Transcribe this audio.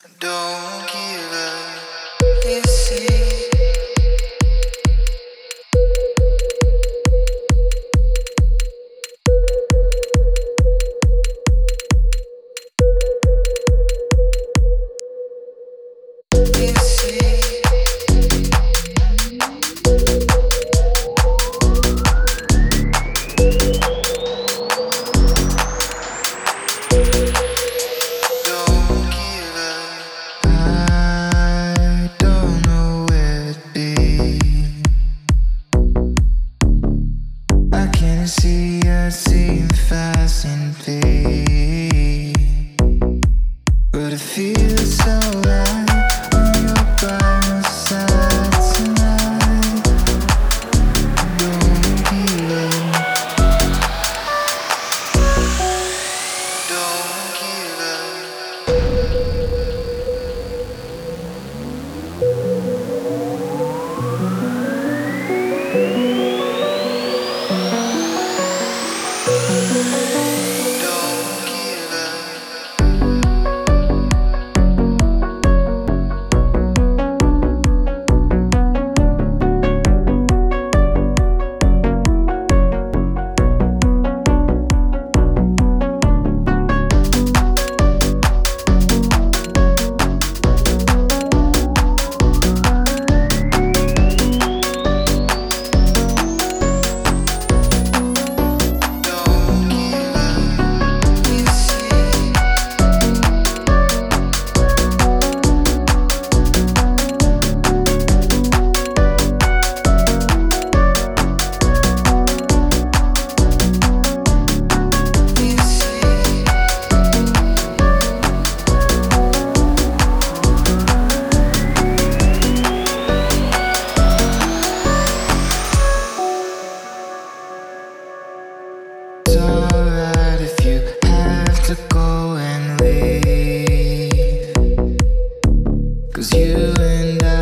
Don't see I seem fast and fade, but it feels so right. you and I.